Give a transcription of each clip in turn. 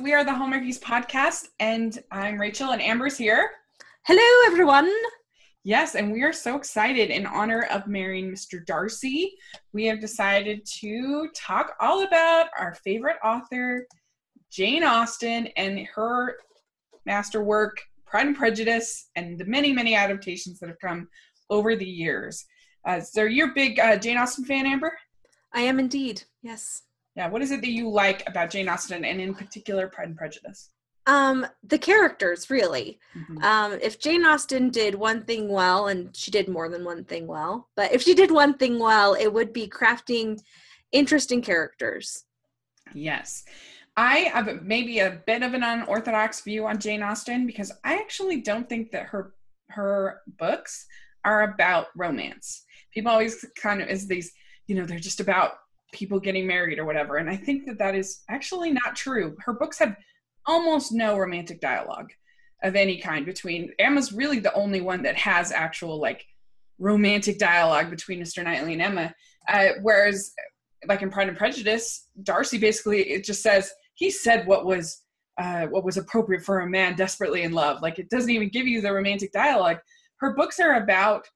we are the Hallmarkies podcast, and I'm Rachel, and Amber's here. Hello, everyone. Yes, and we are so excited in honor of marrying Mr. Darcy. We have decided to talk all about our favorite author, Jane Austen, and her masterwork, Pride and Prejudice, and the many, many adaptations that have come over the years. Uh, so, you're a big uh, Jane Austen fan, Amber? I am indeed. Yes. Yeah. What is it that you like about Jane Austen, and in particular, Pride and Prejudice? Um, the characters, really. Mm-hmm. Um, if Jane Austen did one thing well, and she did more than one thing well, but if she did one thing well, it would be crafting interesting characters. Yes. I have maybe a bit of an unorthodox view on Jane Austen because I actually don't think that her her books are about romance. People always kind of is these, you know, they're just about people getting married or whatever, and I think that that is actually not true. Her books have almost no romantic dialogue of any kind between Emma's really the only one that has actual like romantic dialogue between Mr. Knightley and Emma. Uh, whereas like in Pride and Prejudice, Darcy basically it just says he said what was uh, what was appropriate for a man desperately in love. Like it doesn't even give you the romantic dialogue. Her books are about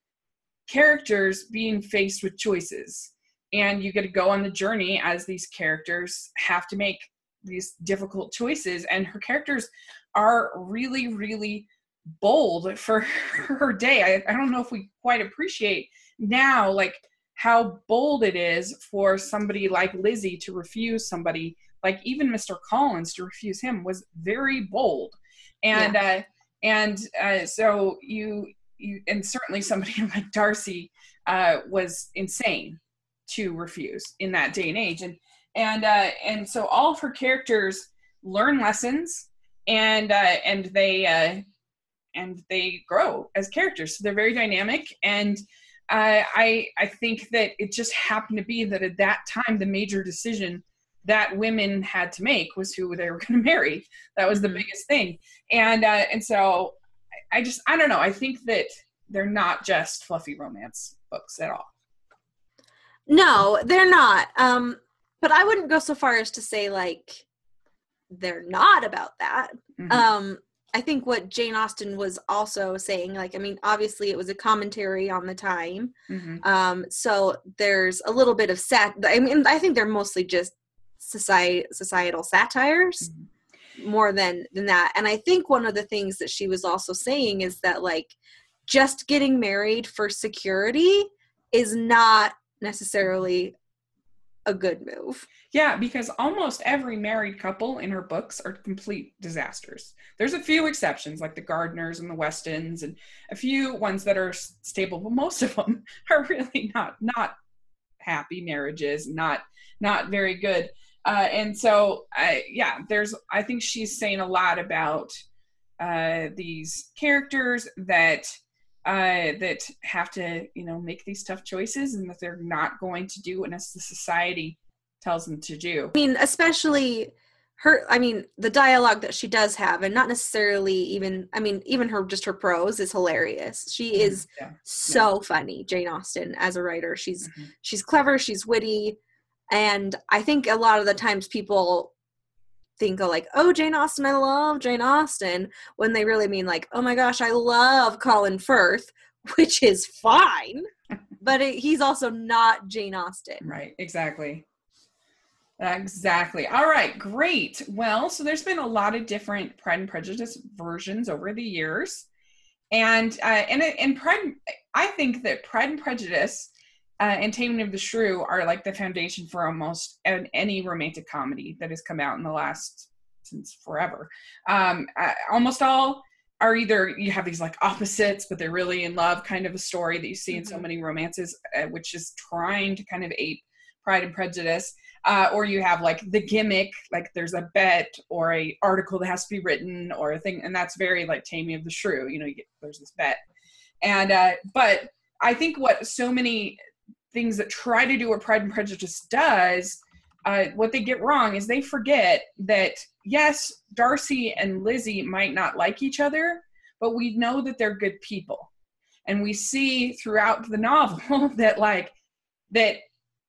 characters being faced with choices, and you get to go on the journey as these characters have to make these difficult choices. And her characters are really really bold for her day. I, I don't know if we quite appreciate now like how bold it is for somebody like lizzie to refuse somebody like even mr collins to refuse him was very bold. And yeah. uh and uh so you you and certainly somebody like darcy uh was insane to refuse in that day and age and and uh, and so all of her characters learn lessons and uh, and they uh, and they grow as characters. So they're very dynamic, and uh, I I think that it just happened to be that at that time the major decision that women had to make was who they were going to marry. That was the mm-hmm. biggest thing, and uh, and so I just I don't know. I think that they're not just fluffy romance books at all. No, they're not. Um, but I wouldn't go so far as to say like they're not about that. Mm-hmm. Um, I think what Jane Austen was also saying, like, I mean, obviously it was a commentary on the time. Mm-hmm. Um, so there's a little bit of sat. I mean, I think they're mostly just society societal satires mm-hmm. more than than that. And I think one of the things that she was also saying is that like just getting married for security is not necessarily a good move. Yeah, because almost every married couple in her books are complete disasters. There's a few exceptions, like the Gardiners and the Westons, and a few ones that are stable, but most of them are really not not happy marriages, not not very good. Uh, and so, I, yeah, there's. I think she's saying a lot about uh, these characters that uh, that have to you know make these tough choices and that they're not going to do what the society tells them to do i mean especially her i mean the dialogue that she does have and not necessarily even i mean even her just her prose is hilarious she mm-hmm. is yeah. so yeah. funny jane austen as a writer she's mm-hmm. she's clever she's witty and i think a lot of the times people think of like, oh, Jane Austen, I love Jane Austen, when they really mean like, oh my gosh, I love Colin Firth, which is fine, but it, he's also not Jane Austen. Right, exactly. Exactly. All right, great. Well, so there's been a lot of different Pride and Prejudice versions over the years. And uh, and and Pride, I think that Pride and Prejudice uh, and Taming of the Shrew are like the foundation for almost an, any romantic comedy that has come out in the last since forever. Um, uh, almost all are either you have these like opposites, but they're really in love kind of a story that you see mm-hmm. in so mm-hmm. many romances, uh, which is trying to kind of ape Pride and Prejudice. Uh, or you have like the gimmick, like there's a bet or a article that has to be written or a thing, and that's very like Taming of the Shrew. You know, you get, there's this bet, and uh, but I think what so many things that try to do what Pride and Prejudice does, uh, what they get wrong is they forget that yes, Darcy and Lizzie might not like each other, but we know that they're good people, and we see throughout the novel that like that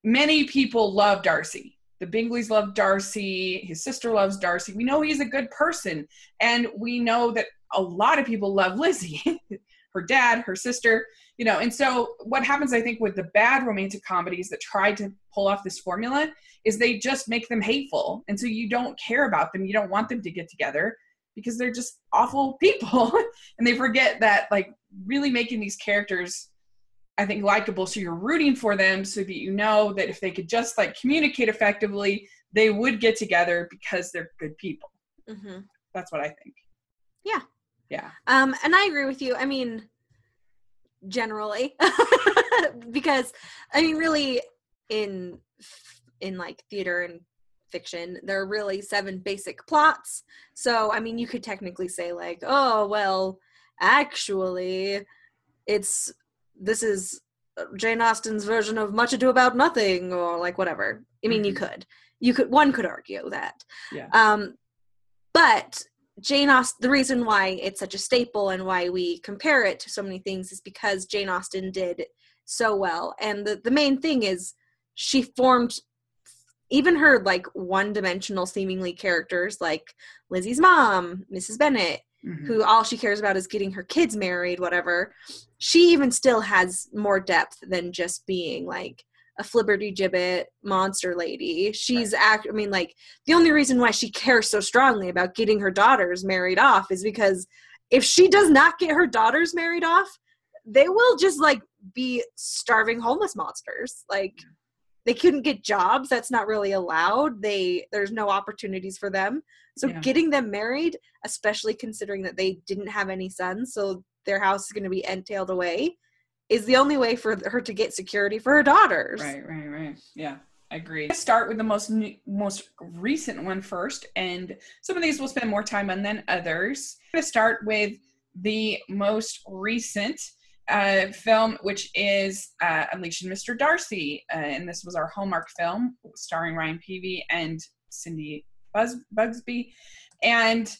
many people love Darcy. The Bingleys love Darcy, his sister loves Darcy. We know he's a good person, and we know that a lot of people love Lizzie, her dad, her sister, you know. And so, what happens, I think, with the bad romantic comedies that try to pull off this formula is they just make them hateful, and so you don't care about them, you don't want them to get together because they're just awful people, and they forget that like really making these characters I think likable so you're rooting for them so that you know that if they could just like communicate effectively, they would get together because they're good people. Mm-hmm. That's what I think. Yeah. Yeah. Um, and I agree with you. I mean, generally, because I mean, really, in in like theater and fiction, there are really seven basic plots. So, I mean, you could technically say like, oh well, actually, it's this is Jane Austen's version of Much Ado About Nothing, or like whatever. I mean, mm-hmm. you could, you could, one could argue that. Yeah. Um, but Jane Austen, the reason why it's such a staple and why we compare it to so many things is because Jane Austen did so well. And the, the main thing is she formed even her like one dimensional seemingly characters like Lizzie's mom, Mrs. Bennet, mm-hmm. who all she cares about is getting her kids married, whatever. She even still has more depth than just being like a flibberty gibbet monster lady. She's right. act I mean like the only reason why she cares so strongly about getting her daughters married off is because if she does not get her daughters married off, they will just like be starving homeless monsters. Like they couldn't get jobs that's not really allowed they there's no opportunities for them so yeah. getting them married especially considering that they didn't have any sons so their house is going to be entailed away is the only way for her to get security for her daughters right right right yeah I agree. Let's start with the most most recent one first, and some of these we'll spend more time on than others. I'm going to start with the most recent, uh, film, which is uh, Unleashing Mr. Darcy. Uh, and this was our Hallmark film starring Ryan Paevey and Cindy Busby. And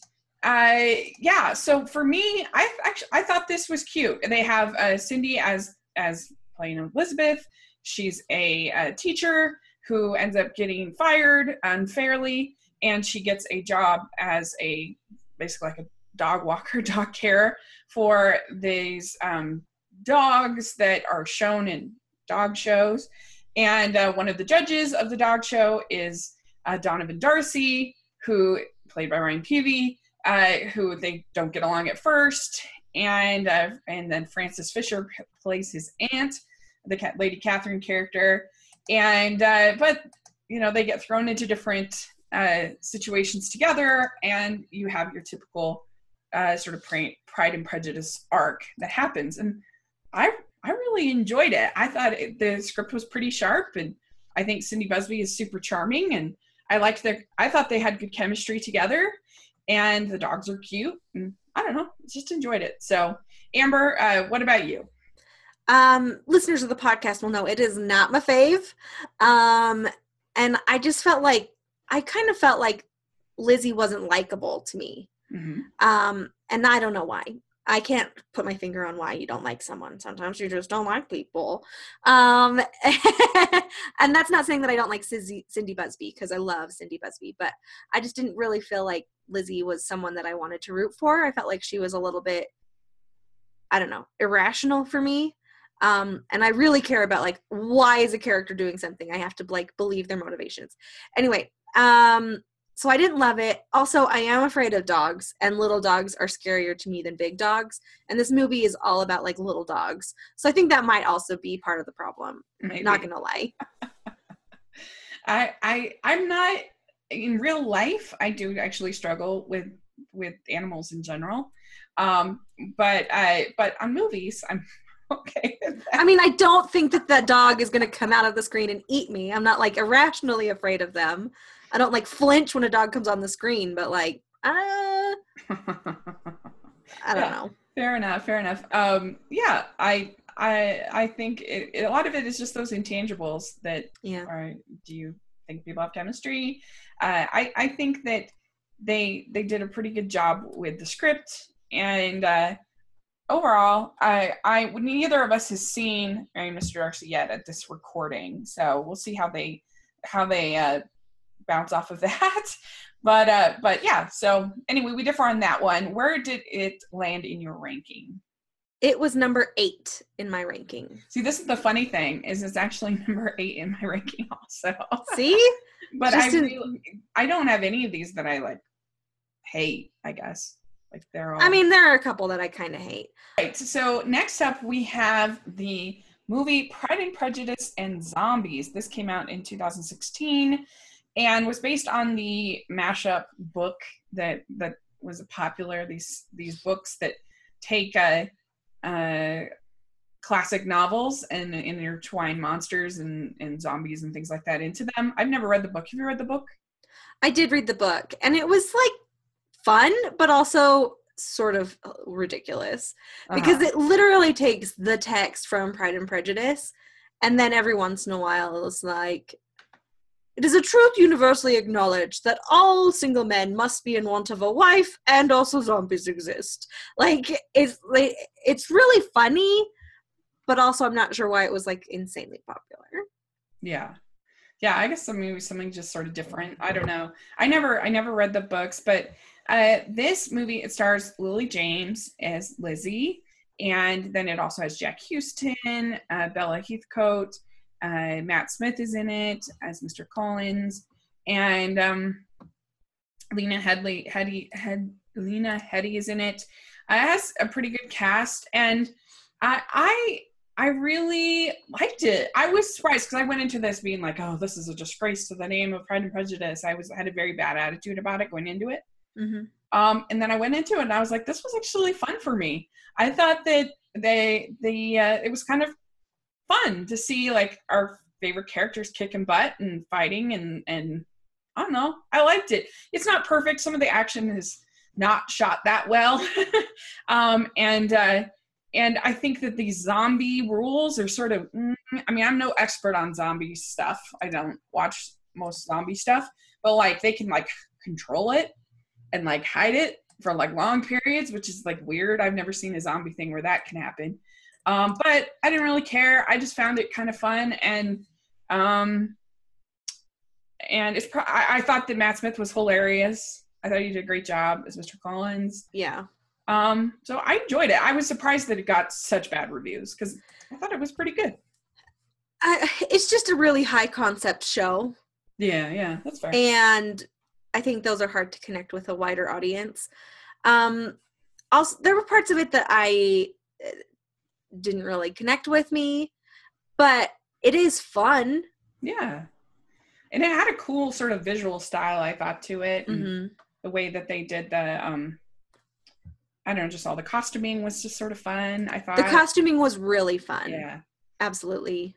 yeah, so for me, I actually I thought this was cute. They have uh, Cindy as as playing Elizabeth. She's a, a teacher who ends up getting fired unfairly, and she gets a job as a basically like a dog walker, dog care for these um, dogs that are shown in dog shows. And uh, one of the judges of the dog show is uh, Donovan Darcy, who played by Ryan Paevey, uh, who they don't get along at first, and uh, and then Frances Fisher plays his aunt, the Lady Catherine character, and uh, but you know they get thrown into different uh, situations together, and you have your typical sort of Pride and Prejudice arc that happens, and I I really enjoyed it. I thought it, the script was pretty sharp, and I think Cindy Busby is super charming, and I liked their. I thought they had good chemistry together, and the dogs are cute. And I don't know, just enjoyed it. So, Amber, uh, what about you? Um, listeners of the podcast will know it is not my fave, um, and I just felt like I kind of felt like Lizzie wasn't likable to me. Mm-hmm. Um, and I don't know why. I can't put my finger on why you don't like someone. Sometimes you just don't like people. Um, and that's not saying that I don't like Cindy, Cindy Busby because I love Cindy Busby, but I just didn't really feel like Lizzie was someone that I wanted to root for. I felt like she was a little bit, I don't know, irrational for me. Um, and I really care about like why is a character doing something? I have to like believe their motivations. Anyway, um, so I didn't love it. Also, I am afraid of dogs, and little dogs are scarier to me than big dogs. And this movie is all about like little dogs. So I think that might also be part of the problem. Maybe. Not gonna lie. I I I'm not in real life. I do actually struggle with with animals in general. Um, but I but on movies, I'm okay. I mean, I don't think that that dog is gonna come out of the screen and eat me. I'm not like irrationally afraid of them. I don't like flinch when a dog comes on the screen, but like, uh, I don't yeah, know. Fair enough. Fair enough. Um, yeah, I, I, I think it, it, a lot of it is just those intangibles that yeah. are. Do you think people have chemistry? Uh, I, I think that they they did a pretty good job with the script and uh, overall, I I neither of us has seen Mary Mr. Darcy yet at this recording, so we'll see how they how they uh, bounce off of that. But uh, but yeah. So anyway, we differ on that one. Where did it land in your ranking? It was number eight in my ranking. See, this is the funny thing is it's actually number eight in my ranking also. See, but I really, I don't have any of these that I like hate. I guess like they're all. I mean, there are a couple that I kind of hate. Right. So next up, we have the movie Pride and Prejudice and Zombies. This came out in 2016 and was based on the mashup book that that was popular. These these books that take a, a classic novels and, and intertwine monsters and, and zombies and things like that into them. I've never read the book. Have you read the book? I did read the book, and it was like fun, but also sort of uh, ridiculous because uh-huh. it literally takes the text from Pride and Prejudice, and then every once in a while it's like it is a truth universally acknowledged that all single men must be in want of a wife and also zombies exist. Like it's like it's really funny, but also I'm not sure why it was like insanely popular. Yeah. Yeah, I guess some maybe something just sort of different. I don't know. I never I never read the books, but uh this movie it stars Lily James as Lizzie and then it also has Jack Huston, uh, Bella Heathcote, uh, Matt Smith is in it as Mr. Collins, and um, Lena Headley, Headey, Head, Lena Headey is in it. Uh, it has a pretty good cast, and I, I, I really liked it. I was surprised because I went into this being like, "Oh, this is a disgrace to the name of Pride and Prejudice." I was had a very bad attitude about it going into it. Mm-hmm. Um, and then I went into it, and I was like, "This was actually fun for me." I thought that they, the, uh, it was kind of fun to see like our favorite characters kicking butt and fighting and and I don't know. I liked it. It's not perfect. Some of the action is not shot that well. um, and uh, and I think that these zombie rules are sort of. Mm, I mean, I'm no expert on zombie stuff. I don't watch most zombie stuff, but like they can like control it and like hide it for like long periods, which is like weird. I've never seen a zombie thing where that can happen. Um, but I didn't really care. I just found it kind of fun and um, and it's pro- I, I thought that Matt Smith was hilarious. I thought he did a great job as Mr. Collins. Yeah. Um, so I enjoyed it. I was surprised that it got such bad reviews because I thought it was pretty good. I, it's just a really high concept show. Yeah, yeah, that's fair. And I think those are hard to connect with a wider audience. Um, also, there were parts of it that I didn't really connect with me, but it is fun. Yeah. And it had a cool sort of visual style, I thought, to it. Mm-hmm. The way that they did the, um, I don't know, just all the costuming was just sort of fun. I thought the costuming was really fun. Yeah. Absolutely.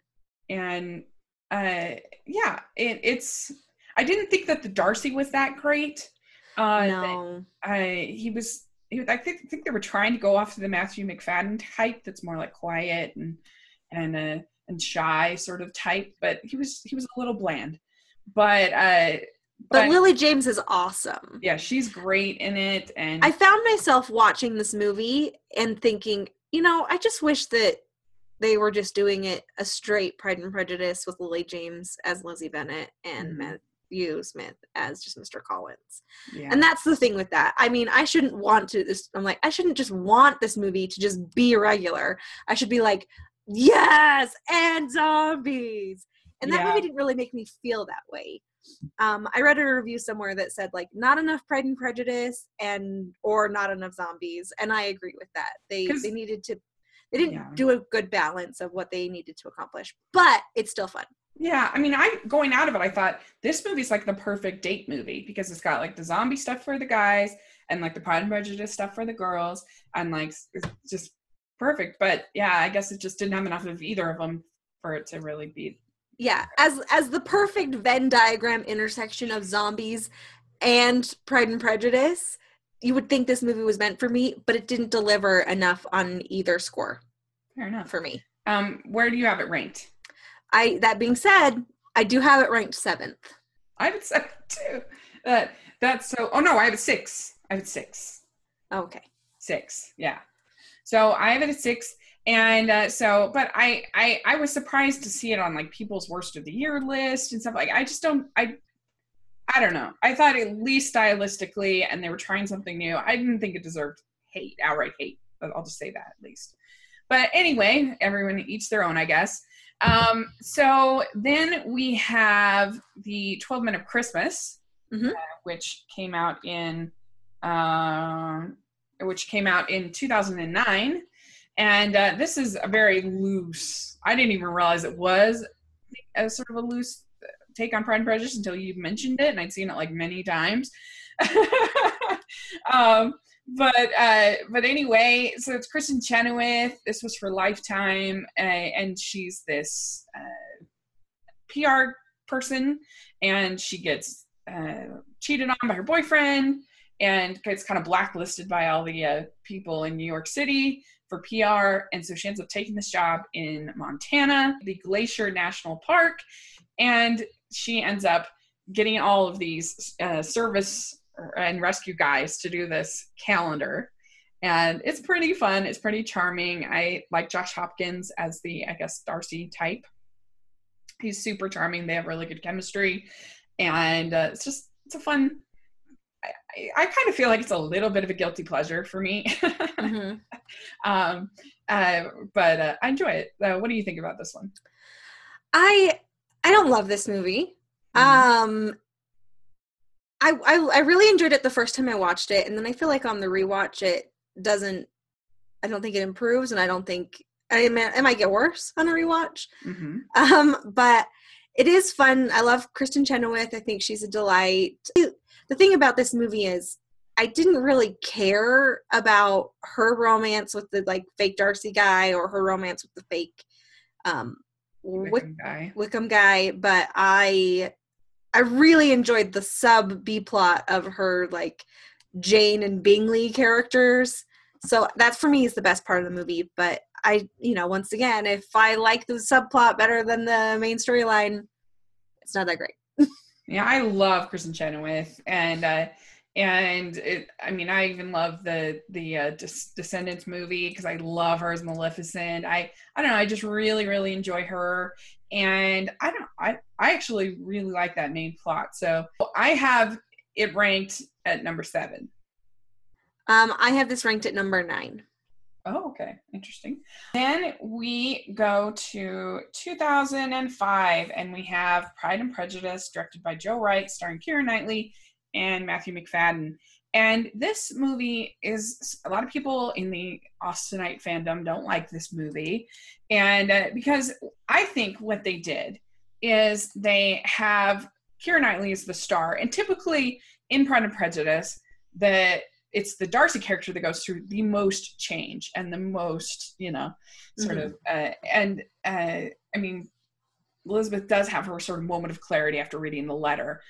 And uh, yeah, it, it's, I didn't think that the Darcy was that great. Uh, no. I, he was I think, think they were trying to go off to the Matthew Macfadyen type that's more like quiet and and uh, and shy sort of type, but he was he was a little bland. But uh but, but Lily James is awesome. Yeah, she's great in it and I found myself watching this movie and thinking, you know, I just wish that they were just doing it a straight Pride and Prejudice with Lily James as Lizzie Bennet and mm-hmm. You, Smith, as just Mr. Collins. Yeah. And that's the thing with that. I mean, I shouldn't want to this I'm like, I shouldn't just want this movie to just be regular. I should be like, yes, and zombies. And that yeah. movie didn't really make me feel that way. Um, I read a review somewhere that said like not enough Pride and Prejudice and or not enough zombies, and I agree with that. They they needed to they didn't yeah. do a good balance of what they needed to accomplish, but it's still fun. Yeah, I mean, I going out of it, I thought this movie's like the perfect date movie because it's got like the zombie stuff for the guys and like the Pride and Prejudice stuff for the girls, and like it's just perfect. But yeah, I guess it just didn't have enough of either of them for it to really be. Yeah, as as the perfect Venn diagram intersection of zombies and Pride and Prejudice, you would think this movie was meant for me, but it didn't deliver enough on either score. Fair enough for me. Um, where do you have it ranked? I that being said, I do have it ranked seventh. I have it seven too. That that's so. Oh no, I have it six. I have it six. Okay. Six. Yeah. So I have it at six, and uh, so, but I I I was surprised to see it on like people's worst of the year list and stuff like. I just don't I. I don't know. I thought at least stylistically, and they were trying something new. I didn't think it deserved hate, outright hate. I'll just say that at least. But anyway, everyone eats their own, I guess. Um, so then we have the 12 Men of Christmas, Mhm. uh, which came out in um which came out in 2009 and uh, this is a very loose i didn't even realize it was a sort of a loose take on pride and prejudice until you mentioned it and i'd seen it like many times um, but uh, but anyway so it's kristin chenoweth this was for lifetime uh, and she's this uh, pr person and she gets uh, cheated on by her boyfriend and gets kind of blacklisted by all the uh, people in New York City for PR. And so she ends up taking this job in Montana, the Glacier National Park, and she ends up getting all of these uh, service and rescue guys to do this calendar. And it's pretty fun. It's pretty charming. I like Josh Hopkins as the, I guess, Darcy type. He's super charming. They have really good chemistry. And uh, it's just, it's a fun, I, I kind of feel like it's a little bit of a guilty pleasure for me. Mhm. um, uh, but uh, I enjoy it. Uh, what do you think about this one? I I don't love this movie. Mhm. Um I, I I really enjoyed it the first time I watched it, and then I feel like on the rewatch it doesn't. I don't think it improves, and I don't think I mean, it might get worse on a rewatch. hmm Um, but it is fun. I love Kristin Chenoweth. I think she's a delight. The thing about this movie is I didn't really care about her romance with the like fake Darcy guy or her romance with the fake um Wick- Wickham guy. Wickham guy, but I I really enjoyed the sub B plot of her like Jane and Bingley characters. So that's for me is the best part of the movie. But I, you know, once again, if I like the subplot better than the main storyline, it's not that great. Yeah, I love Kristin Chenoweth, and uh, and it, I mean, I even love the the uh, Des- Descendants movie because I love her as Maleficent. I I don't know, I just really really enjoy her, and I don't I I actually really like that main plot. So I have it ranked at number seven. Um, I have this ranked at number nine. Oh, okay. Interesting. Then we go to 2005 and we have Pride and Prejudice, directed by Joe Wright, starring Keira Knightley and Matthew Macfadyen. And this movie is a lot of people in the Austenite fandom don't like this movie. And uh, because I think what they did is they have Keira Knightley as the star. And typically in Pride and Prejudice, the it's the Darcy character that goes through the most change and the most, you know, sort Mhm. of, uh, and uh, I mean, Elizabeth does have her sort of moment of clarity after reading the letter,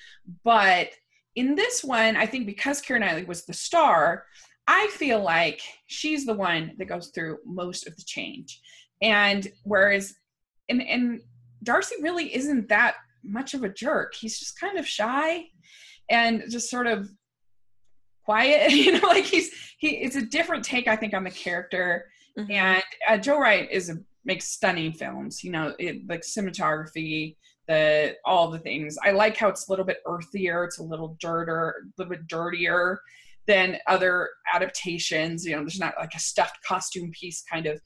but in this one, I think because Keira Knightley was the star, I feel like she's the one that goes through most of the change, and whereas, and and Darcy really isn't that much of a jerk. He's just kind of shy, and just sort of quiet you know like he's he it's a different take i think on the character Mhm. and uh, joe wright is a makes stunning films you know it, like cinematography the all the things. I like how it's a little bit earthier it's a little dirtier a little bit dirtier than other adaptations you know there's not like a stuffed costume piece kind of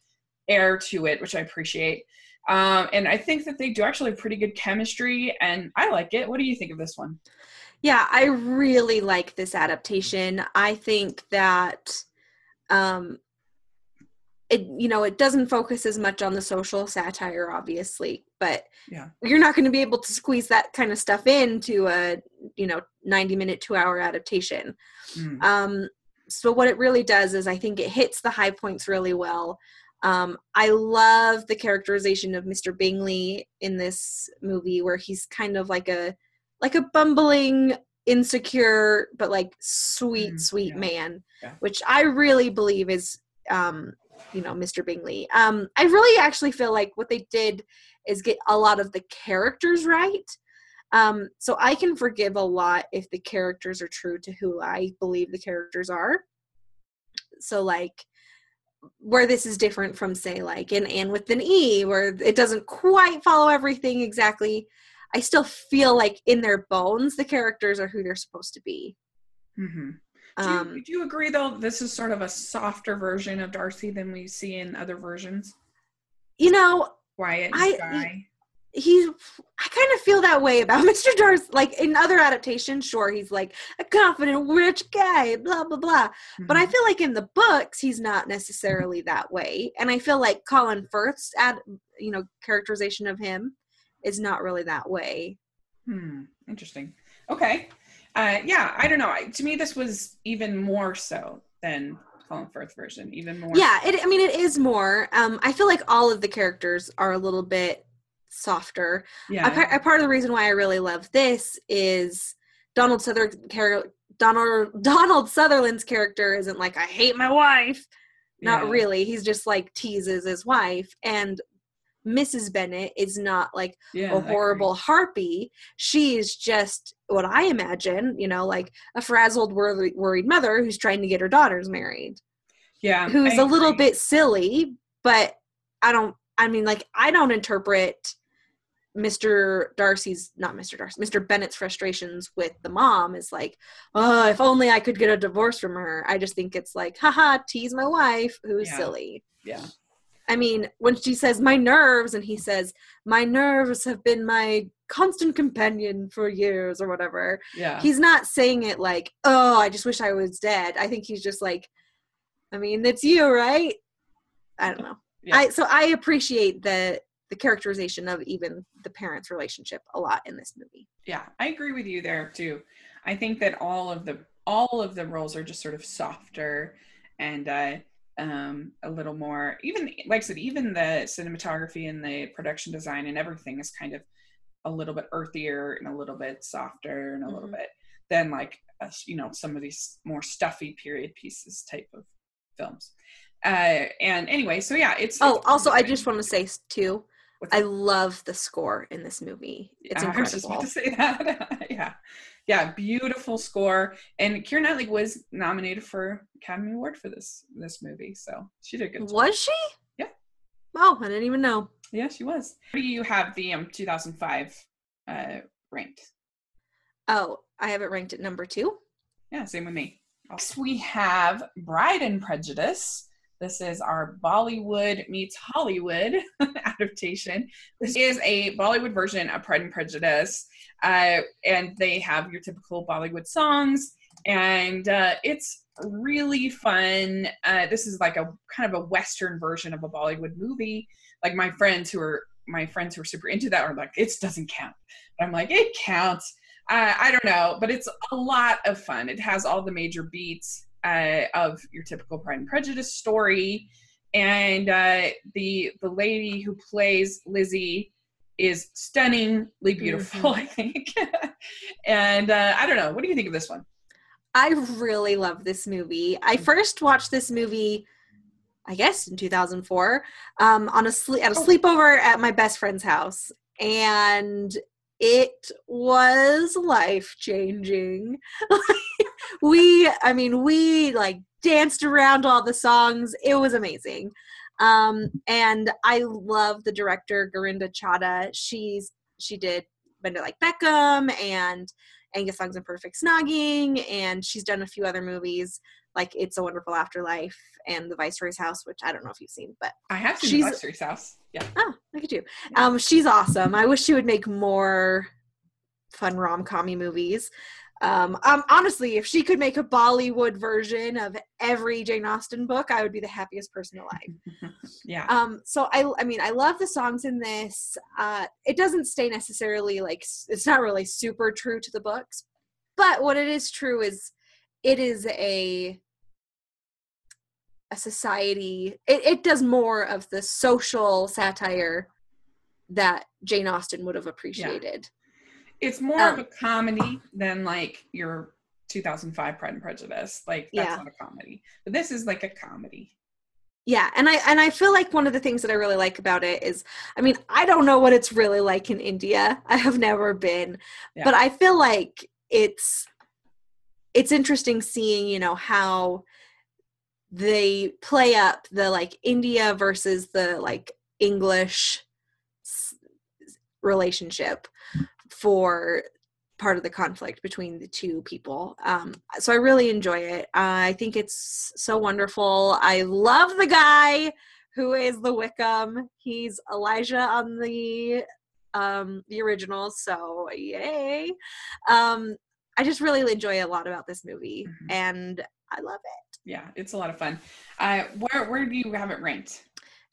air to it which i appreciate. Um, and i think that they do actually have pretty good chemistry and i like it. What do you think of this one? Yeah, I really like this adaptation. I think that um it you know, it doesn't focus as much on the social satire obviously, but Yeah. you're not going to be able to squeeze that kind of stuff into a, you know, 90 minute 2 hour adaptation. Mm. Um so what it really does is I think it hits the high points really well. Um, I love the characterization of Mr. Bingley in this movie, where he's kind of like a like a bumbling, insecure, but like sweet, Mhm, sweet yeah. man, Yeah. which I really believe is, um, you know, Mr. Bingley. Um, I really actually feel like what they did is get a lot of the characters right. Um, so I can forgive a lot if the characters are true to who I believe the characters are. So like where this is different from say like an Anne with an E, where it doesn't quite follow everything exactly. I still feel like in their bones the characters are who they're supposed to be. Mm-hmm. Do, Um, you, do you agree though? This is sort of a softer version of Darcy than we see in other versions. you know, Wyatt I- Sky. he's I kind of feel that way about Mr. Darcy. Like in other adaptations, sure, he's like a confident rich guy, blah blah blah. But I Mhm. feel like in the books, he's not necessarily that way. And I feel like Colin Firth's ad, you know, characterization of him is not really that way. Hmm. Interesting. Okay. Uh, yeah, I don't know. I, to me, this was even more so than Colin Firth version. Even more. Yeah, it, I mean, it is more. Um, I feel like all of the characters are a little bit softer. Yeah. A, a part of the reason why I really love this is Donald Sutherland. Char- Donald Donald Sutherland's character isn't like I hate my wife. Not Yeah. really. He's just like teases his wife, and Mrs. Bennet is not like Yeah. a horrible harpy. She's just what I imagine, you know, like a frazzled, worried, worried mother who's trying to get her daughters married, Yeah. who's a little bit silly, but I don't, I mean, like, I don't interpret Mr. Darcy's, not Mr. Darcy, Mr. Bennet's frustrations with the mom is like, oh, if only I could get a divorce from her. I just think it's like, haha, tease my wife, who's Yeah. silly. Yeah. I mean, when she says my nerves, and he says my nerves have been my constant companion for years, or whatever. Yeah. He's not saying it like, "Oh, I just wish I was dead." I think he's just like, "I mean, it's you, right?" I don't know. Yeah. I so I appreciate the the characterization of even the parents' relationship a lot in this movie. yeah i agree with you there too i think that all of the all of the roles are just sort of softer and uh um a little more. Even like i said even the cinematography and the production design and everything is kind of a little bit earthier and a little bit softer and a little Mhm. bit than like uh, you know some of these more stuffy period pieces type of films. Uh and anyway so yeah it's Oh, it's also, I just want to say too, I love the score in this movie. It's I was just incredible. about to say that. yeah. Yeah, beautiful score. And Keira Knightley was nominated for Academy Award for this this movie. So she did a good. job. Was she? Yeah. Oh, I didn't even know. Yeah, she was. Where do you have the um 2005 uh ranked? Oh, I have it ranked at number two. Yeah, same with me. Next we have Bride and Prejudice. This is our Bollywood meets Hollywood adaptation. This is a Bollywood version of Pride and Prejudice, uh, and they have your typical Bollywood songs, and uh, it's really fun. Uh, this is like a kind of a Western version of a Bollywood movie. Like my friends who are my friends who are super into that are like, it doesn't count. But I'm like, it counts. Uh, I don't know, but it's a lot of fun. It has all the major beats uh, of your typical Pride and Prejudice story, and uh, the the lady who plays Lizzie is stunningly beautiful. I think, and uh, I don't know. What do you think of this one? I really love this movie. I first watched this movie, I guess, in 2004, um, on a sle- at a Oh. sleepover at my best friend's house, and it was life changing. we, I mean, we like danced around all the songs. It was amazing. Um, and I love the director Gurinder Chadha. She's she did Bend It Like Beckham and Angus Thongs and Perfect Snogging, and she's done a few other movies like It's a Wonderful Afterlife and The Viceroy's House, which I don't know if you've seen, but I have seen She's- the Viceroy's house. Yeah, oh, look at you. Um, she's awesome. I wish she would make more fun rom commy movies. Um, um, honestly, if she could make a Bollywood version of every Jane Austen book, I would be the happiest person alive. yeah, Um, so I, I mean, I love the songs in this. Uh, it doesn't stay necessarily like it's not really super true to the books, but what it is true is it is a a society. It, it does more of the social satire that Jane Austen would have appreciated. It's more um, of a comedy than like your 2005 Pride and Prejudice. Like that's Yeah. not a comedy, but this is like a comedy. yeah and i and i feel like one of the things that i really like about it is i mean i don't know what it's really like in india i have never been Yeah. but i feel like it's it's interesting seeing you know how they play up the like india versus the like english s- relationship for part of the conflict between the two people. Um, so I really enjoy it. Uh, I think it's so wonderful. I love the guy who is the Wickham. He's Elijah on the um, the original. So yay! Um, I just really enjoy a lot about this movie, mm-hmm. and I love it. Yeah, it's a lot of fun. Uh, where where do you have it ranked?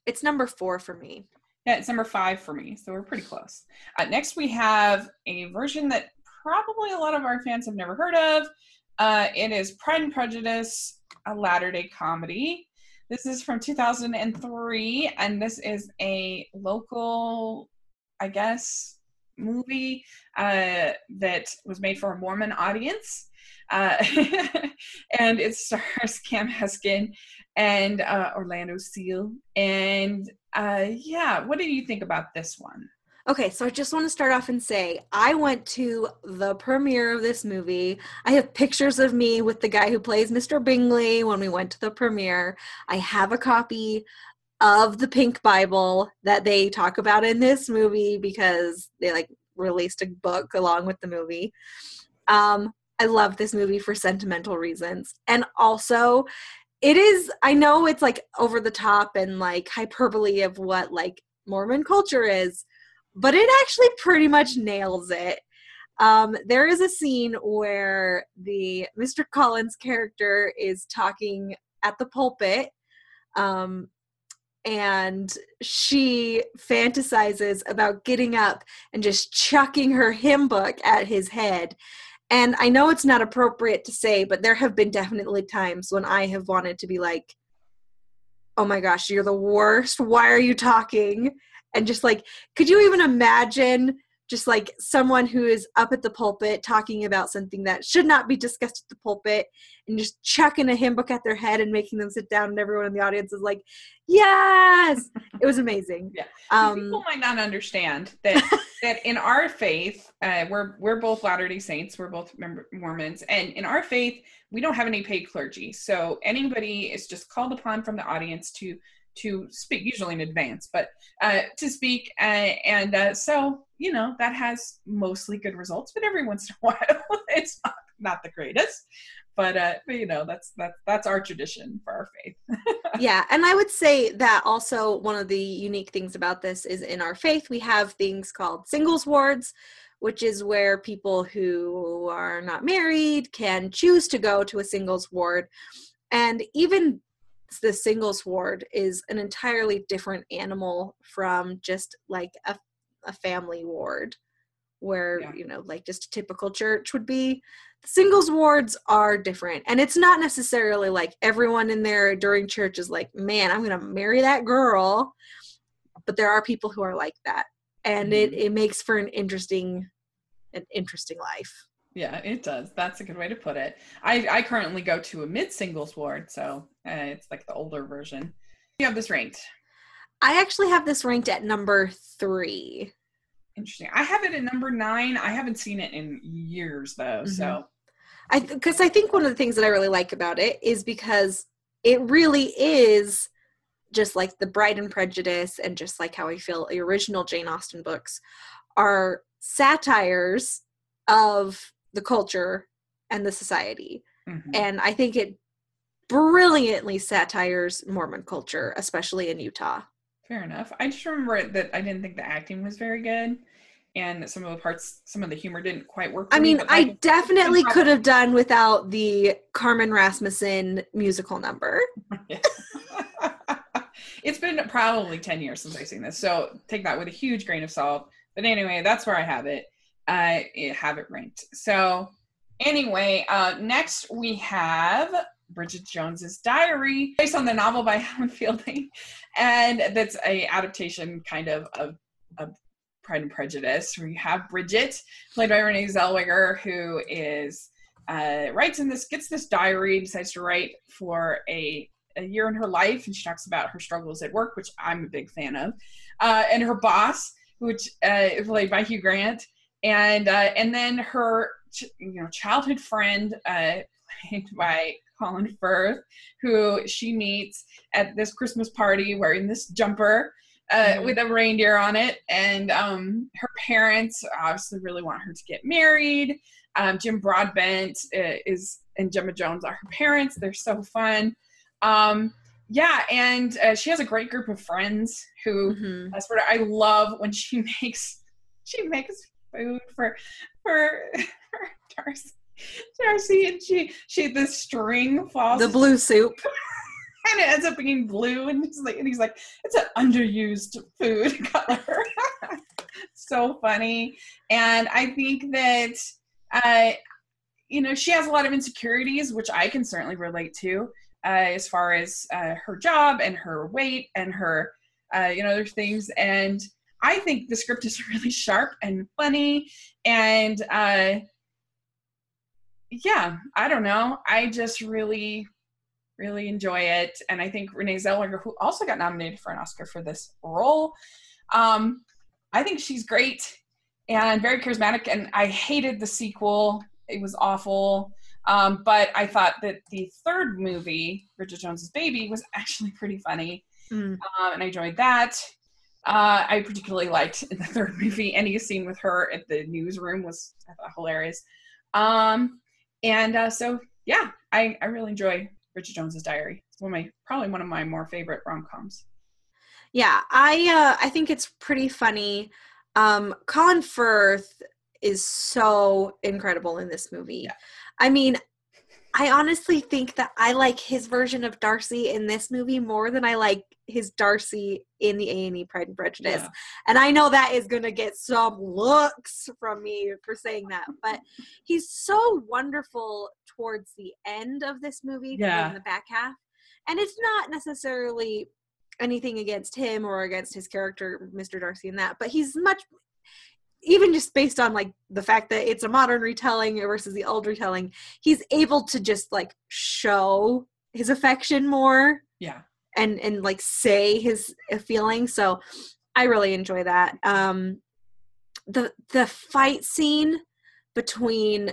It's number four for me. Yeah, it's number five for me, so we're pretty close. Uh, next, we have a version that probably a lot of our fans have never heard of. Uh, it is Pride and Prejudice, a latter day comedy. This is from 2003, and this is a local, I guess, movie uh, that was made for a Mormon audience. Uh, and it stars Kam Heskin and uh, Orlando Seale. And uh, yeah, what do you think about this one? Okay, so I just want to start off and say I went to the premiere of this movie. I have pictures of me with the guy who plays Mr. Bingley when we went to the premiere. I have a copy of the Pink Bible that they talk about in this movie because they like released a book along with the movie. Um, I love this movie for sentimental reasons. And also, it is, I know it's like over the top and like hyperbole of what like Mormon culture is, but it actually pretty much nails it. Um, there is a scene where the Mr. Collins character is talking at the pulpit, um, and she fantasizes about getting up and just chucking her hymn book at his head. And I know it's not appropriate to say, but there have been definitely times when I have wanted to be like, oh my gosh, you're the worst. Why are you talking? and just like could you even imagine just like someone who is up at the pulpit talking about something that should not be discussed at the pulpit and just chucking a hymn book at their head and making them sit down and everyone in the audience is like yes! It was amazing. Yeah. Um, people might not understand that that in our faith uh, we're we're both latter day saints we're both mormons and in our faith we don't have any paid clergy. So anybody is just called upon from the audience to to speak, usually in advance, but uh, to speak. Uh, and uh, so, you know, that has mostly good results, but every once in a while, it's not, not the greatest. But, uh, but you know, that's that's that's our tradition for our faith. yeah, and I would say that also one of the unique things about this is in our faith we have things called singles wards, which is where people who are not married can choose to go to a singles ward. And even the singles ward is an entirely different animal from just like a, a family ward where yeah. you know like just a typical church would be the singles wards are different and it's not necessarily like everyone in there during church is like man i'm gonna marry that girl but there are people who are like that and mm-hmm. it, it makes for an interesting an interesting life yeah, it does. That's a good way to put it. I, I currently go to a mid singles ward, so uh, it's like the older version. You have this ranked. I actually have this ranked at number three. Interesting. I have it at number nine. I haven't seen it in years though, mm-hmm. so. I because th- I think one of the things that I really like about it is because it really is just like the Bride and Prejudice and just like how I feel the original Jane Austen books are satires of the culture and the society. Mm-hmm. And I think it brilliantly satires Mormon culture, especially in Utah. Fair enough. I just remember that I didn't think the acting was very good. And some of the parts, some of the humor didn't quite work. I mean, me, I definitely could have done without the Carmen Rasmussen musical number. it's been probably 10 years since I've seen this. So take that with a huge grain of salt. But anyway, that's where I have it uh, have it ranked. So anyway, uh, next we have Bridget Jones's Diary, based on the novel by Helen Fielding, and that's a adaptation kind of of, of Pride and Prejudice. Where you have Bridget, played by Renee Zellweger, who is uh, writes in this, gets this diary, decides to write for a a year in her life, and she talks about her struggles at work, which I'm a big fan of, uh, and her boss, which uh, played by Hugh Grant, and uh, and then her ch- you know childhood friend uh, played by Colin Firth, who she meets at this Christmas party wearing this jumper. uh, Mhm. with a reindeer on it, and um, her parents obviously really want her to get married. Um, Jim Broadbent uh, is and Gemma Jones are her parents. They're so fun. Um, yeah, and uh, she has a great group of friends who Mhm. I swear to- I love when she makes she makes food for for, for Darcy. Darcy and she she the string falls The blue soup. and it ends up being blue and he's like and he's like it's an underused food color. so funny. And I think that uh you know she has a lot of insecurities which I can certainly relate to uh, as far as uh, her job and her weight and her uh, you know other things and i think the script is really sharp and funny and uh, yeah i don't know. I just really really enjoy it. And i think renee zellweger who also got nominated for an oscar for this role um, i think she's great and very charismatic. And i hated the sequel. It was awful. Um, but I thought that the third movie, Bridget Jones's Baby, was actually pretty funny, Mm. um, and I enjoyed that. Uh, I particularly liked in the third movie any scene with her at the newsroom was I thought hilarious. Um, and uh, so yeah, I, I really enjoy Bridget Jones's Diary. It's one of my probably one of my more favorite rom coms. Yeah, I uh, I think it's pretty funny. Um, Colin Firth is so incredible in this movie. Yeah. I mean, I honestly think that I like his version of Darcy in this movie more than I like his Darcy in the A and E Pride and Prejudice. Yeah. And I know that is going to get some looks from me for saying that, but he's so wonderful towards the end of this movie, Yeah. in the back half. And it's not necessarily anything against him or against his character, Mr. Darcy, in that, but he's much, even just based on like the fact that it's a modern retelling versus the old retelling, he's able to just like show his affection more Yeah. and and like say his feelings so i really enjoy that um the the fight scene between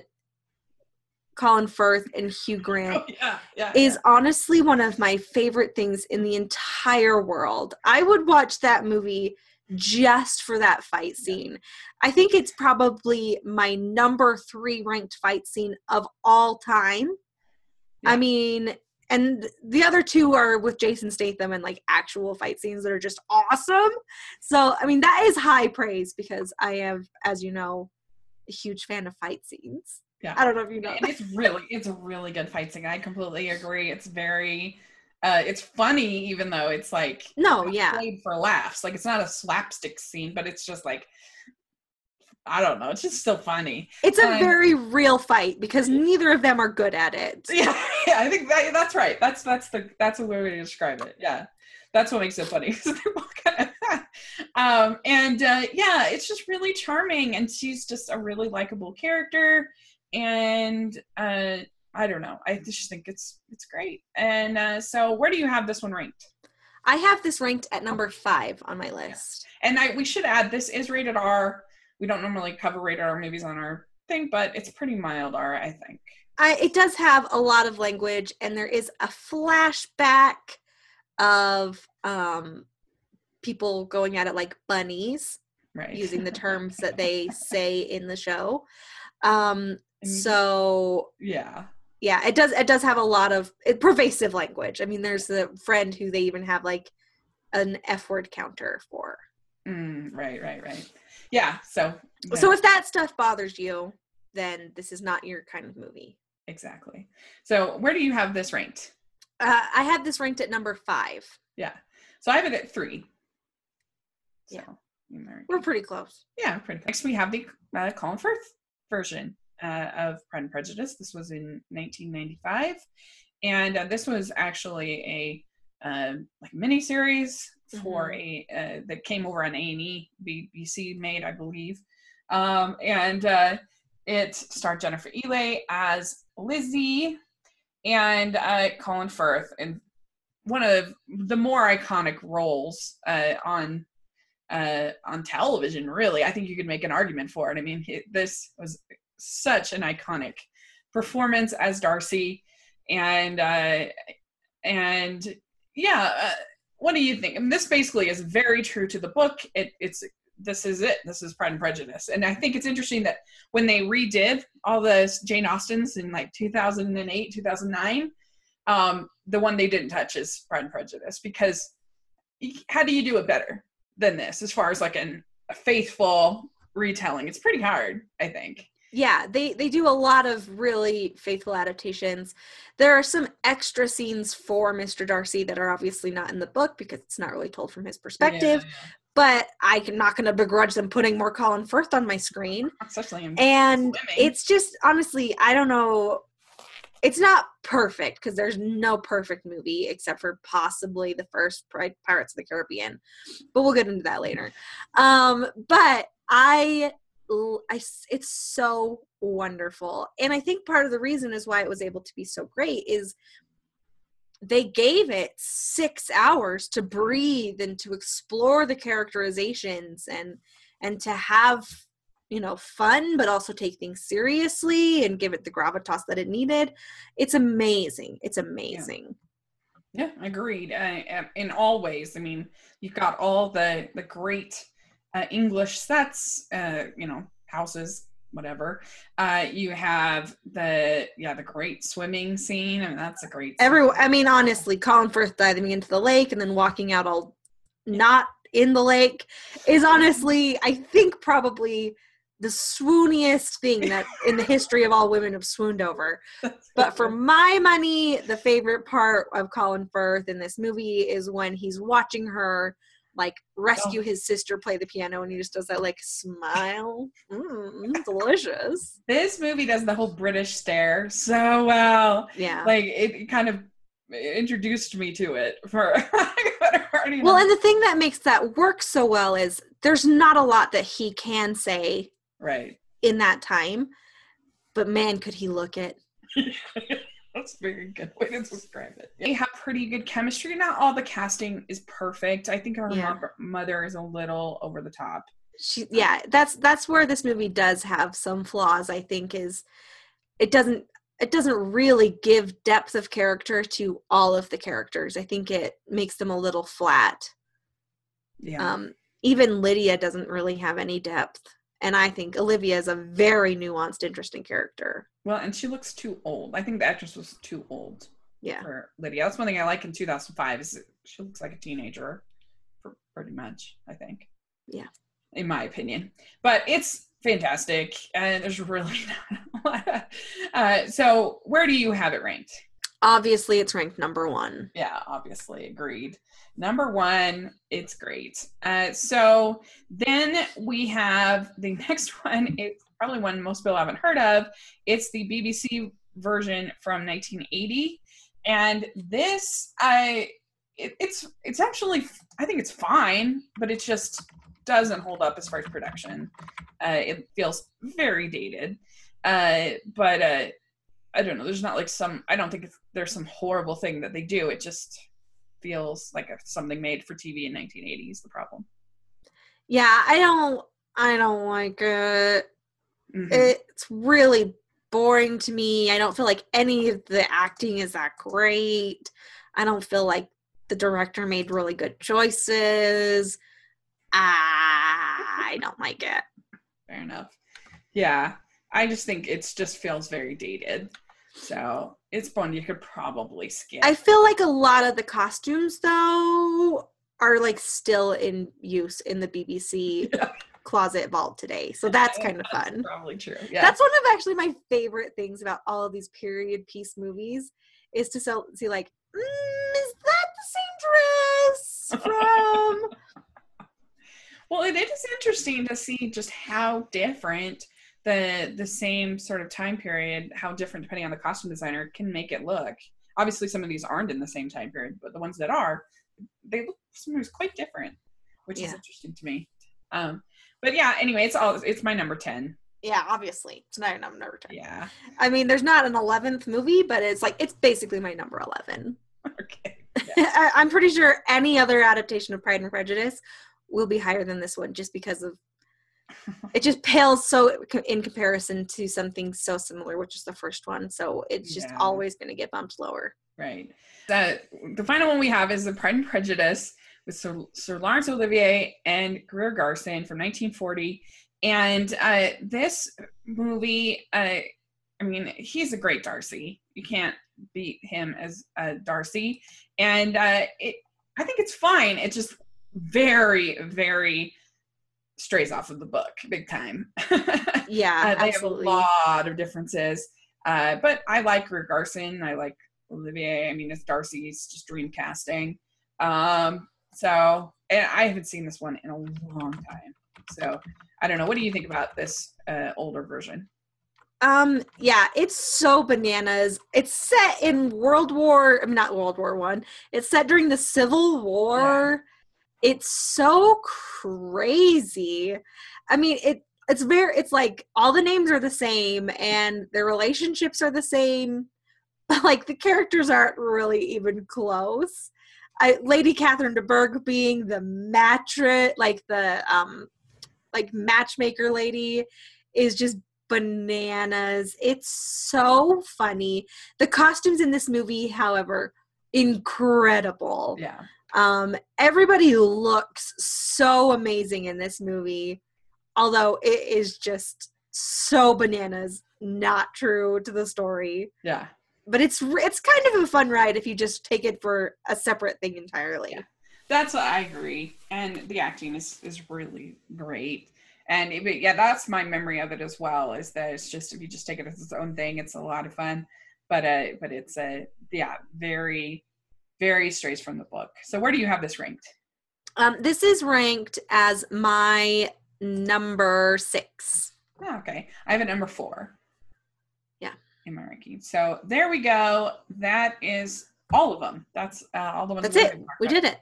colin firth and hugh grant Oh, yeah. Yeah. is honestly one of my favorite things in the entire world i would watch that movie just for that fight scene i think it's probably my number three ranked fight scene of all time Yeah. i mean and the other two are with Jason Statham and like actual fight scenes that are just awesome. So I mean that is high praise because I am, as you know, a huge fan of fight scenes. Yeah. I don't know if you know. and it's really it's a really good fight scene. I completely agree. It's very uh it's funny even though it's like No, yeah. played for laughs. Like it's not a slapstick scene, but it's just like I don't know. It's just still funny. It's a Um, very real fight because neither of them are good at it. Yeah, yeah. I think that, that's right. That's that's the that's a way to describe it. Yeah, that's what makes it funny. um, and uh, yeah, it's just really charming, and she's just a really likable character. And uh, I don't know. I just think it's it's great. And uh, so, where do you have this one ranked? I have this ranked at number five on my list. And I we should add this is rated R. We don't normally cover rated R movies on our thing, but it's pretty mild R, I think. I, it does have a lot of language, and there is a flashback of um, people going at it like bunnies, Right. using the terms that they say in the show. Um, so yeah. Yeah, it does. It does have a lot of it, pervasive language. I mean, there's the friend who they even have like an F word counter for. Mm, right, right, right. Yeah. So. So if that stuff bothers you, then this is not your kind of movie. Exactly. So where do you have this ranked? Uh, I have this ranked at number five. Yeah. So I have it at three. So, Yeah. know, We're pretty close. yeah, pretty. Next, we have the uh, Colin Firth version uh, of Pride and Prejudice. This was in 1995, and uh, this was actually a uh, like mini series for a uh, that came over on A and E. BBC made, I believe, um, and uh, it starred Jennifer Ehle as Lizzie and uh, Colin Firth, and one of the more iconic roles uh, on uh, on television. Really, I think you could make an argument for it. I mean, this was such an iconic performance as Darcy, and uh, and yeah, uh, what do you think? I mean, this basically is very true to the book. It, it's this is it. This is Pride and Prejudice, and I think it's interesting that when they redid all the Jane Austens in like 2008, 2009, um, the one they didn't touch is Pride and Prejudice because how do you do it better than this as far as like an, a faithful retelling? It's pretty hard, I think yeah they they do a lot of really faithful adaptations. There are some extra scenes for mr darcy that are obviously not in the book because it's not really told from his perspective yeah, but i'm not going to begrudge them putting more colin firth on my screen. Especially and swimming. it's just honestly i don't know it's not perfect because there's no perfect movie except for possibly the first pirates of the caribbean but we'll get into that later. Um but i I, it's so wonderful. And I think part of the reason is why it was able to be so great is they gave it six hours to breathe and to explore the characterizations and and to have you know fun but also take things seriously and give it the gravitas that it needed. It's amazing. It's amazing. Yeah, yeah agreed uh, in all ways. I mean you've got all the the great uh, English sets, uh, you know, houses, whatever. Uh, you have the yeah the great swimming scene. I mean, that's a great. Every, I mean, honestly, Colin Firth diving into the lake and then walking out all not in the lake is honestly, I think, probably the swooniest thing that in the history of all women have swooned over. But for my money, the favorite part of Colin Firth in this movie is when he's watching her like rescue oh. his sister play the piano and he just does that like smile. Mm, delicious. This movie does the whole british stare so well. Yeah. Like it kind of introduced me to it for well and the thing that makes that work so well is there's not a lot that he can say right. in that time but man could he look it That's a very good way to describe it. They have pretty good chemistry. Not all the casting is perfect. I think her yeah. mother is a little over the top. She, yeah, that's that's where this movie does have some flaws. I think is it doesn't it doesn't really give depth of character to all of the characters. I think it makes them a little flat. Yeah. Um, even Lydia doesn't really have any depth and I think Olivia is a very nuanced, interesting character. Well, and she looks too old. I think the actress was too old. Yeah. For Lydia, that's one thing I like in 2005 is she looks like a teenager, for pretty much. I think. Yeah. In my opinion, but it's fantastic, and there's really not a lot. Of, uh, so, where do you have it ranked? Obviously, it's ranked number one. Yeah, obviously, agreed. Number one, it's great. Uh, so then we have the next one. It's probably one most people haven't heard of. It's the BBC version from 1980, and this I it, it's it's actually I think it's fine, but it just doesn't hold up as far as production. Uh, it feels very dated, uh, but uh, I don't know. There's not like some. I don't think there's some horrible thing that they do. It just feels like something made for TV in 1980 is the problem. Yeah, I don't. I don't like it. Mm-hmm. It's really boring to me. I don't feel like any of the acting is that great. I don't feel like the director made really good choices. I don't like it. Fair enough. Yeah, I just think it's just feels very dated. So it's one you could probably skip. I feel like a lot of the costumes though are like still in use in the BBC yeah. Closet vault today. So that's kind of that's fun. Probably true. Yeah. That's one of actually my favorite things about all of these period piece movies is to so, see like, mm, is that the same dress from Well, it is interesting to see just how different the the same sort of time period, how different depending on the costume designer can make it look. Obviously, some of these aren't in the same time period, but the ones that are, they look sometimes quite different, which yeah. is interesting to me. Um, but yeah, anyway, it's all it's my number ten. Yeah, obviously, it's my number ten. Yeah, I mean, there's not an eleventh movie, but it's like it's basically my number eleven. Okay. I'm pretty sure any other adaptation of Pride and Prejudice will be higher than this one, just because of it just pales so in comparison to something so similar, which is the first one. So it's just yeah. always going to get bumped lower. Right. The the final one we have is the Pride and Prejudice with Sir, Sir Laurence Olivier and Greer Garson from 1940. And uh, this movie, uh, I mean, he's a great Darcy. You can't beat him as uh, Darcy. And uh, it, I think it's fine. It's just very, very strays off of the book big time. Yeah, uh, they absolutely. have a lot of differences. Uh, but I like Greer Garson. I like Olivier. I mean, it's Darcy's just dream casting. Um, so, and I haven't seen this one in a long time. So, I don't know. What do you think about this uh, older version? Um, yeah, it's so bananas. It's set in World War, I mean, not World War One. It's set during the Civil War. It's so crazy. I mean, it it's very it's like all the names are the same and their relationships are the same. But like the characters aren't really even close. I Lady Catherine de Bourgh being the mattress like the um like matchmaker lady is just bananas. It's so funny. The costumes in this movie, however, incredible. Yeah. Um, everybody looks so amazing in this movie, although it is just so bananas, not true to the story. Yeah. But it's it's kind of a fun ride if you just take it for a separate thing entirely. Yeah. That's what I agree. And the acting is, is really great. And it, yeah, that's my memory of it as well. Is that it's just if you just take it as its own thing, it's a lot of fun. But uh, but it's a yeah, very very strays from the book. So where do you have this ranked? Um, this is ranked as my number six. Oh, okay, I have a number four. In my ranking. So there we go. That is all of them. That's uh, all the ones. That's it. We did it.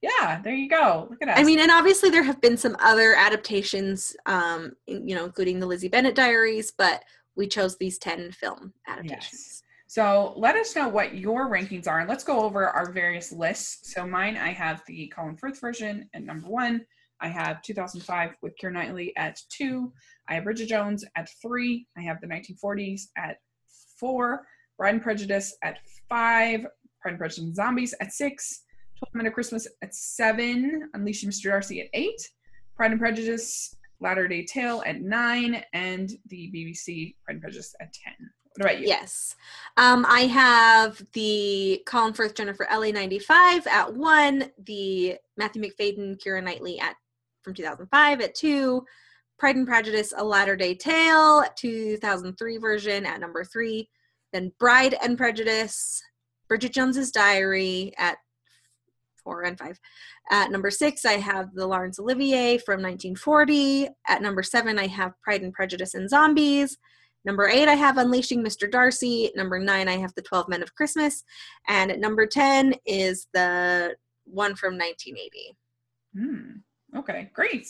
Yeah, there you go. Look at us. I mean, and obviously there have been some other adaptations, um, you know, including the Lizzie Bennet Diaries, but we chose these ten film adaptations. Yes. So let us know what your rankings are, and let's go over our various lists. So mine, I have the Colin Firth version at number one. I have 2005 with Keira Knightley at two. I have Bridget Jones at three. I have the 1940s at four. Bride and Prejudice at five. Pride and Prejudice and Zombies at six. 12 Minute Christmas at seven. Unleashing Mr. Darcy at eight. Pride and Prejudice, Latter Day Tale at nine, and the BBC Pride and Prejudice at 10. What about you? Yes. Um, I have the Colin Firth Jennifer Ehle 95 at one, the Matthew Macfadyen Keira Knightley at from 2005 at two, Pride and Prejudice A Latter Day Tale 2003 version at number three, then Bride and Prejudice Bridget Jones's Diary at four and five. At number six, I have the Laurence Olivier from 1940. At number seven, I have Pride and Prejudice and Zombies. Number eight, I have Unleashing Mr. Darcy. Number nine, I have The Twelve Men of Christmas. And at number 10 is the one from 1980. Hmm. Okay, great.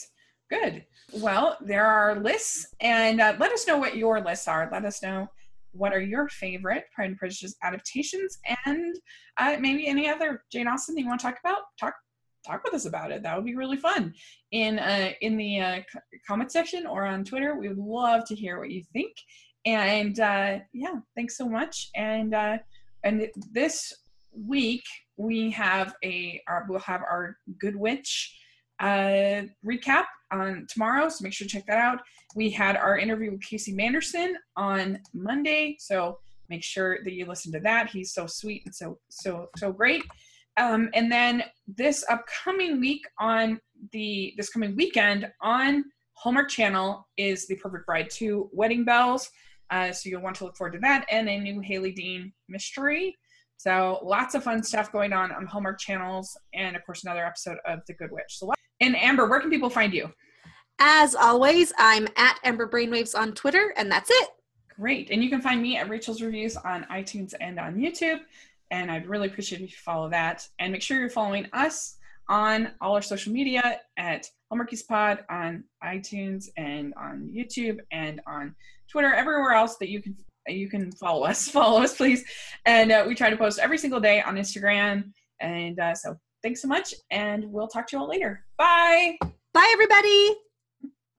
Good. Well, there are lists, and uh, let us know what your lists are. Let us know what are your favorite Pride and Prejudice adaptations, and uh, maybe any other Jane Austen that you want to talk about. Talk talk with us about it. That would be really fun. In uh, in the uh, comment section or on Twitter, we would love to hear what you think. And uh, yeah, thanks so much. And uh, and this week we have a our, we'll have our Good Witch uh, recap on tomorrow, so make sure to check that out. We had our interview with Casey Manderson on Monday, so make sure that you listen to that. He's so sweet and so so so great. Um, and then this upcoming week on the this coming weekend on Hallmark Channel is the Perfect Bride 2 Wedding Bells. Uh, so you'll want to look forward to that and a new Hailey Dean mystery. So lots of fun stuff going on on Hallmark channels, and of course another episode of The Good Witch. So, and Amber, where can people find you? As always, I'm at Amber Brainwaves on Twitter, and that's it. Great, and you can find me at Rachel's Reviews on iTunes and on YouTube. And I'd really appreciate if you follow that, and make sure you're following us on all our social media at Hallmarkies Pod on iTunes and on YouTube and on Twitter, everywhere else that you can you can follow us. Follow us, please. And uh, we try to post every single day on Instagram. And uh, so thanks so much, and we'll talk to you all later. Bye. Bye, everybody.